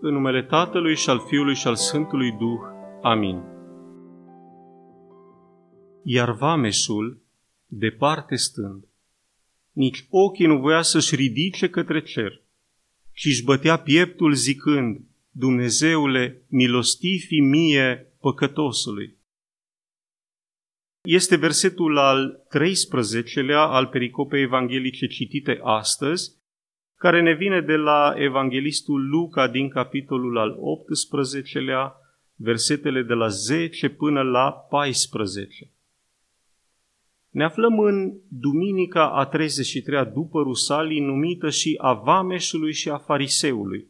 În numele Tatălui și al Fiului și al Sfântului Duh. Amin. Iar vameșul, departe stând, nici ochii nu voia să-și ridice către cer, ci își bătea pieptul zicând, Dumnezeule, milostivi mie păcătosului. Este versetul al 13-lea al pericopei evanghelice citite astăzi, care ne vine de la evanghelistul Luca din capitolul al 18-lea, versetele de la 10 până la 14. Ne aflăm în duminica a 33-a după Rusalii, numită și a Vameșului și a Fariseului,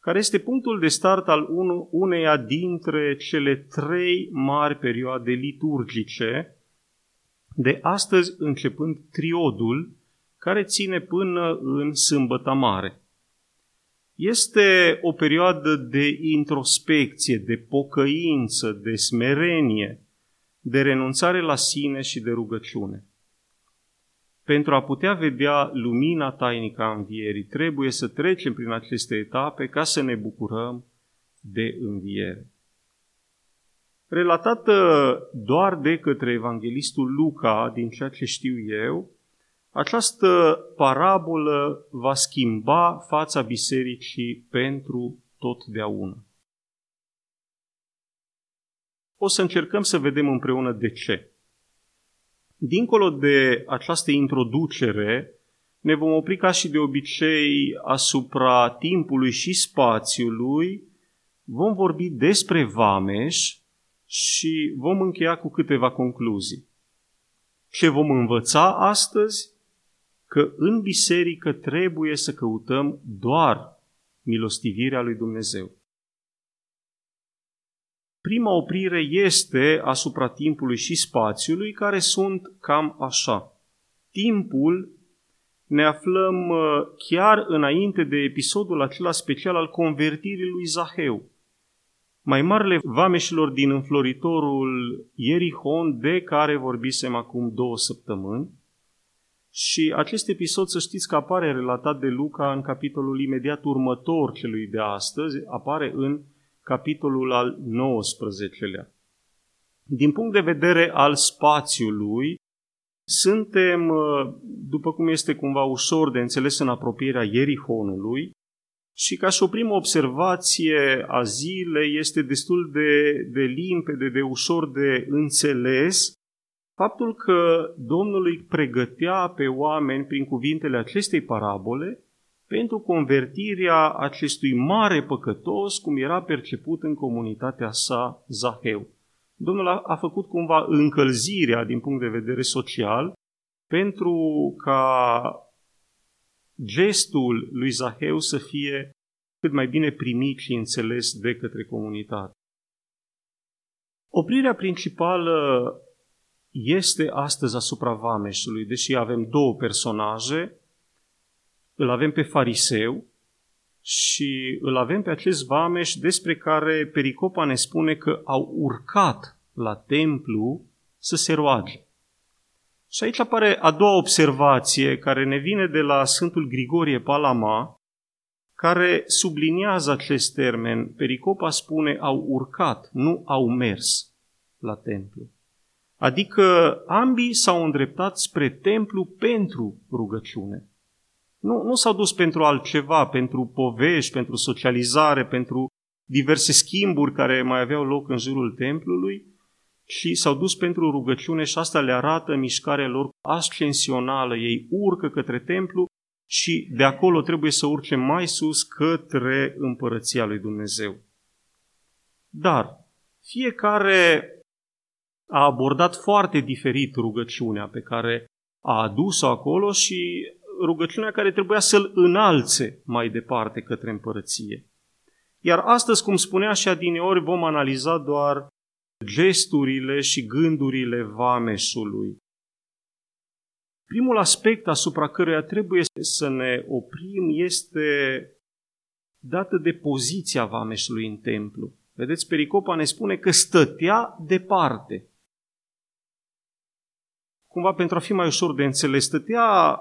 care este punctul de start al uneia dintre cele trei mari perioade liturgice, de astăzi începând triodul, care ține până în sâmbătă mare. Este o perioadă de introspecție, de pocăință, de smerenie, de renunțare la sine și de rugăciune. Pentru a putea vedea lumina tainică a învierii, trebuie să trecem prin aceste etape ca să ne bucurăm de înviere. Relatată doar de către evanghelistul Luca, din ceea ce știu eu, această parabolă va schimba fața bisericii pentru totdeauna. O să încercăm să vedem împreună de ce. Dincolo de această introducere, ne vom opri ca și de obicei asupra timpului și spațiului, vom vorbi despre Vameș și vom încheia cu câteva concluzii. Ce vom învăța astăzi? Că în biserică trebuie să căutăm doar milostivirea lui Dumnezeu. Prima oprire este asupra timpului și spațiului, care sunt cam așa. Timpul ne aflăm uh, chiar înainte de episodul acela special al convertirii lui Zaheu. Mai marele vameșilor din înfloritorul Ierihon, de care vorbisem acum două săptămâni, și acest episod, să știți că apare relatat de Luca în capitolul imediat următor celui de astăzi, apare în capitolul al 19-lea. Din punct de vedere al spațiului, suntem, uh, după cum este cumva ușor de înțeles în apropierea Ierihonului, și ca și o primă observație a zilei este destul de, de limpede, de ușor de înțeles, faptul că Domnul îi pregătea pe oameni prin cuvintele acestei parabole pentru convertirea acestui mare păcătos, cum era perceput în comunitatea sa Zaheu. Domnul a, a făcut cumva încălzirea din punct de vedere social pentru ca gestul lui Zaheu să fie cât mai bine primit și înțeles de către comunitate. Oprirea principală este astăzi asupra Vameșului, deși avem două personaje, îl avem pe fariseu și îl avem pe acest vameș despre care Pericopa ne spune că au urcat la templu să se roage. Și aici apare a doua observație care ne vine de la Sfântul Grigorie Palama, care subliniază acest termen. Pericopa spune au urcat, nu au mers la templu. Adică ambii s-au îndreptat spre templu pentru rugăciune. Nu, nu s-au dus pentru altceva, pentru povești, pentru socializare, pentru diverse schimburi care mai aveau loc în jurul templului, și s-au dus pentru rugăciune și asta le arată mișcarea lor ascensională. Ei urcă către templu și de acolo trebuie să urce mai sus către împărăția lui Dumnezeu. Dar fiecare a abordat foarte diferit rugăciunea pe care a adus-o acolo și rugăciunea care trebuia să-l înalțe mai departe către împărăție. Iar astăzi, cum spunea și adineori, vom analiza doar gesturile și gândurile vameșului. Primul aspect asupra căruia trebuie să ne oprim este dată de poziția vameșului în templu. Vedeți, Pericopa ne spune că stătea departe. Cumva pentru a fi mai ușor de înțeles, stătea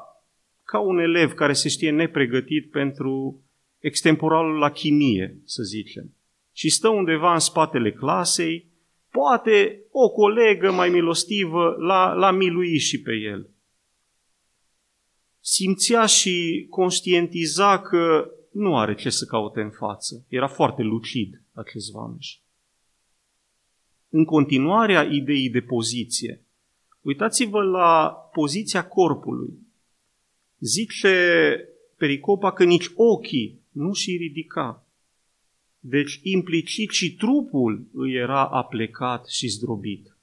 ca un elev care se știe nepregătit pentru extemporalul la chimie, să zicem, și stă undeva în spatele clasei, poate o colegă mai milostivă l-a, l-a miluit și pe el. Simțea și conștientiza că nu are ce să caute în față. Era foarte lucid acest vameș. În continuarea ideii de poziție, uitați-vă la poziția corpului. Zice Pericopa că nici ochii nu și ridica. Deci implicit și trupul îi era aplecat și zdrobit.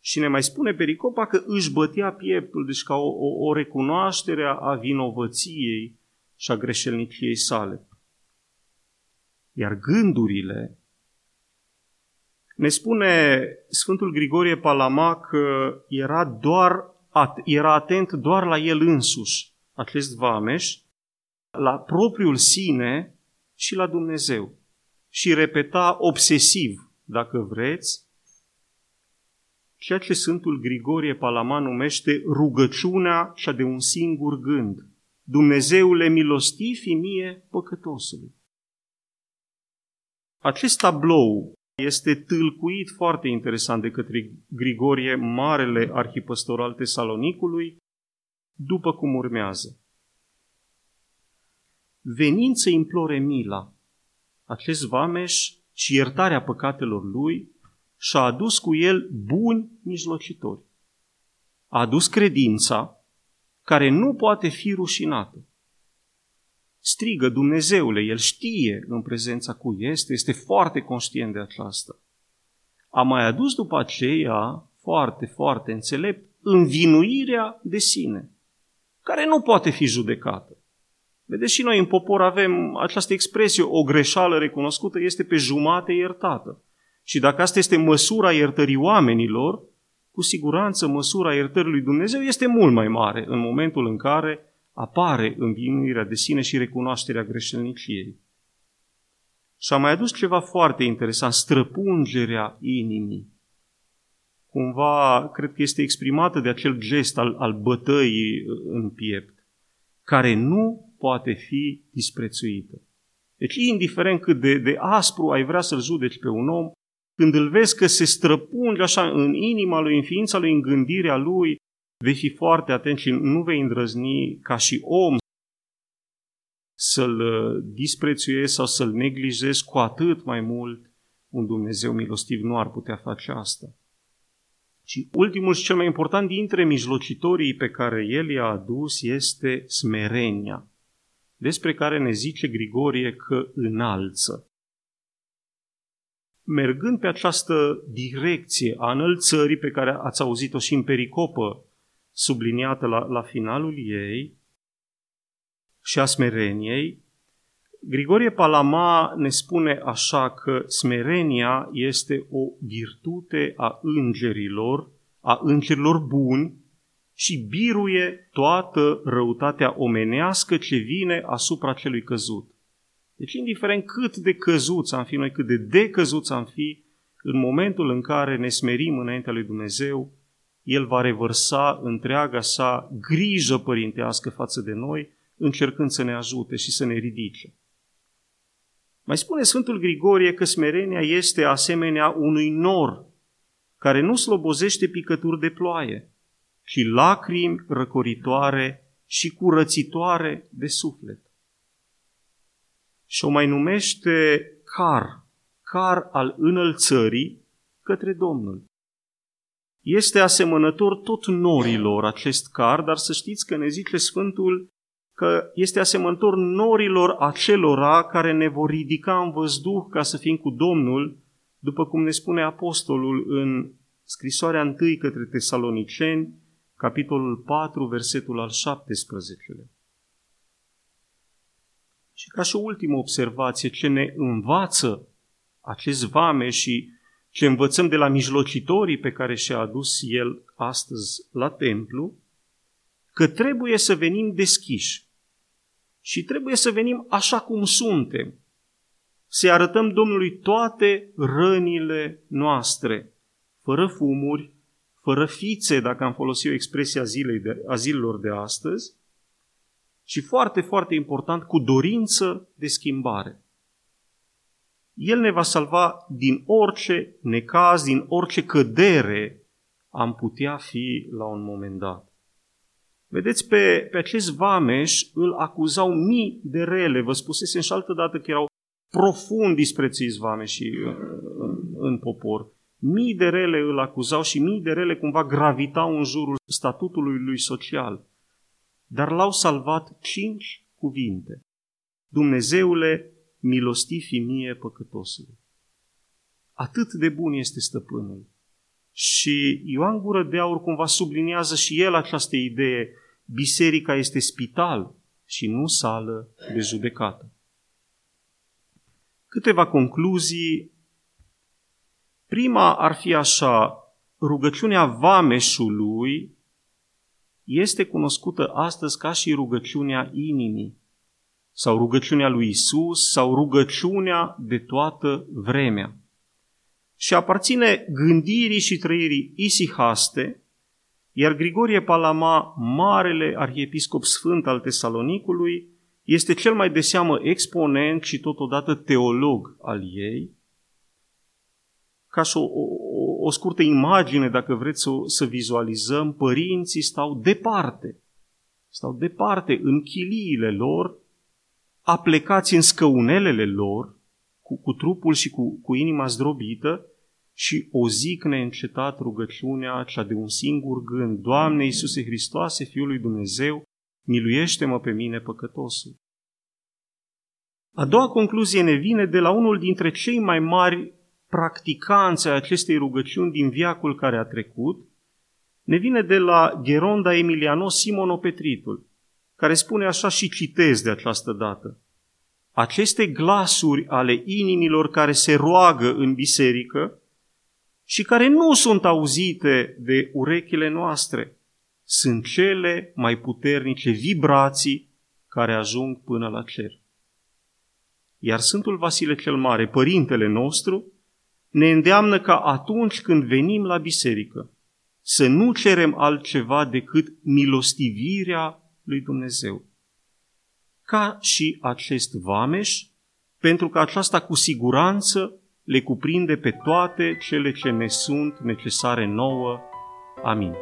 Și ne mai spune Pericopa că își bătea pieptul, deci ca o, o, o recunoaștere a vinovăției și a greșelniciei sale. Iar gândurile, ne spune Sfântul Grigorie Palama că era, doar, era atent doar la el însuși, acest vameș, la propriul sine și la Dumnezeu. Și repeta obsesiv, dacă vreți, ceea ce Sfântul Grigorie Palama numește rugăciunea și de un singur gând. Dumnezeule milostivi mie păcătosului. Acest tablou este tâlcuit foarte interesant de către Grigorie, marele arhipăstor al Tesalonicului, după cum urmează. Venind să implore mila, acest vameș și iertarea păcatelor lui, și-a adus cu el buni mijlocitori. A adus credința care nu poate fi rușinată. Strigă Dumnezeule, el știe în prezența cui este, este foarte conștient de aceasta. A mai adus după aceea, foarte, foarte înțelept, învinuirea de sine, care nu poate fi judecată. Vedeți, și noi în popor avem această expresie, o greșeală recunoscută este pe jumate iertată. Și dacă asta este măsura iertării oamenilor, cu siguranță măsura iertării lui Dumnezeu este mult mai mare în momentul în care apare învinuirea de sine și recunoașterea greșelniciei. Și a mai adus ceva foarte interesant, străpungerea inimii. Cumva, cred că este exprimată de acel gest al, al bătăii în piept, care nu poate fi disprețuită. Deci, indiferent cât de, de aspru ai vrea să-l judeci pe un om, când îl vezi că se străpunge așa în inima lui, în ființa lui, în gândirea lui, vei fi foarte atent și nu vei îndrăzni ca și om să-l uh, disprețuiezi sau să-l neglijezi cu atât mai mult un Dumnezeu milostiv nu ar putea face asta. Și ultimul și cel mai important dintre mijlocitorii pe care el i-a adus este smerenia, despre care ne zice Grigorie că înalță mergând pe această direcție a înălțării pe care ați auzit-o și în pericopă subliniată la, la finalul ei și a smereniei, Grigorie Palama ne spune așa că smerenia este o virtute a îngerilor, a îngerilor buni și biruie toată răutatea omenească ce vine asupra celui căzut. Deci, indiferent cât de căzuți am fi noi, cât de decăzuți am fi, în momentul în care ne smerim înaintea lui Dumnezeu, El va revărsa întreaga sa grijă părintească față de noi, încercând să ne ajute și să ne ridice. Mai spune Sfântul Grigorie că smerenia este asemenea unui nor care nu slobozește picături de ploaie, ci lacrimi răcoritoare și curățitoare de suflet și o mai numește car, car al înălțării către Domnul. Este asemănător tot norilor acest car, dar să știți că ne zice Sfântul că este asemănător norilor acelora care ne vor ridica în văzduh ca să fim cu Domnul, după cum ne spune Apostolul în scrisoarea întâi către Tesaloniceni, capitolul 4, versetul al 17-lea. Și ca și o ultimă observație, ce ne învață acest vame și ce învățăm de la mijlocitorii pe care și-a adus el astăzi la templu, că trebuie să venim deschiși și trebuie să venim așa cum suntem, să arătăm Domnului toate rănile noastre, fără fumuri, fără fițe, dacă am folosit o expresie a, zilei de, a zilelor de astăzi, și foarte, foarte important, cu dorință de schimbare. El ne va salva din orice necaz, din orice cădere am putea fi la un moment dat. Vedeți, pe, pe acest vameș îl acuzau mii de rele. Vă spusesem și altă dată că erau profund disprețuiți vameșii în, în, în popor. Mii de rele îl acuzau și mii de rele cumva gravitau în jurul statutului lui social. Dar l-au salvat cinci cuvinte. Dumnezeule, milostivi mie păcătosului. Atât de bun este stăpânul. Și Ioan Gură de Aur cumva subliniază și el această idee. Biserica este spital și nu sală de judecată. Câteva concluzii. Prima ar fi așa, rugăciunea vameșului este cunoscută astăzi ca și rugăciunea inimii sau rugăciunea lui Isus sau rugăciunea de toată vremea. Și aparține gândirii și trăirii isihaste, iar Grigorie Palama, marele arhiepiscop sfânt al Tesalonicului, este cel mai de seamă exponent și totodată teolog al ei. Ca și o, o, o scurtă imagine, dacă vreți să, să vizualizăm, părinții stau departe, stau departe în chiliile lor, aplecați în scăunelele lor, cu, cu trupul și cu, cu inima zdrobită, și o zic neîncetat rugăciunea cea de un singur gând, Doamne Iisuse Hristoase, Fiul lui Dumnezeu, miluiește-mă pe mine păcătosul. A doua concluzie ne vine de la unul dintre cei mai mari practicanți ai acestei rugăciuni din viacul care a trecut, ne vine de la Geronda Emiliano Simonopetritul, care spune așa și citez de această dată. Aceste glasuri ale inimilor care se roagă în biserică și care nu sunt auzite de urechile noastre, sunt cele mai puternice vibrații care ajung până la cer. Iar Sfântul Vasile cel Mare, părintele nostru, ne îndeamnă ca atunci când venim la biserică să nu cerem altceva decât milostivirea lui Dumnezeu. Ca și acest vameș, pentru că aceasta cu siguranță le cuprinde pe toate cele ce ne sunt necesare nouă. Amin.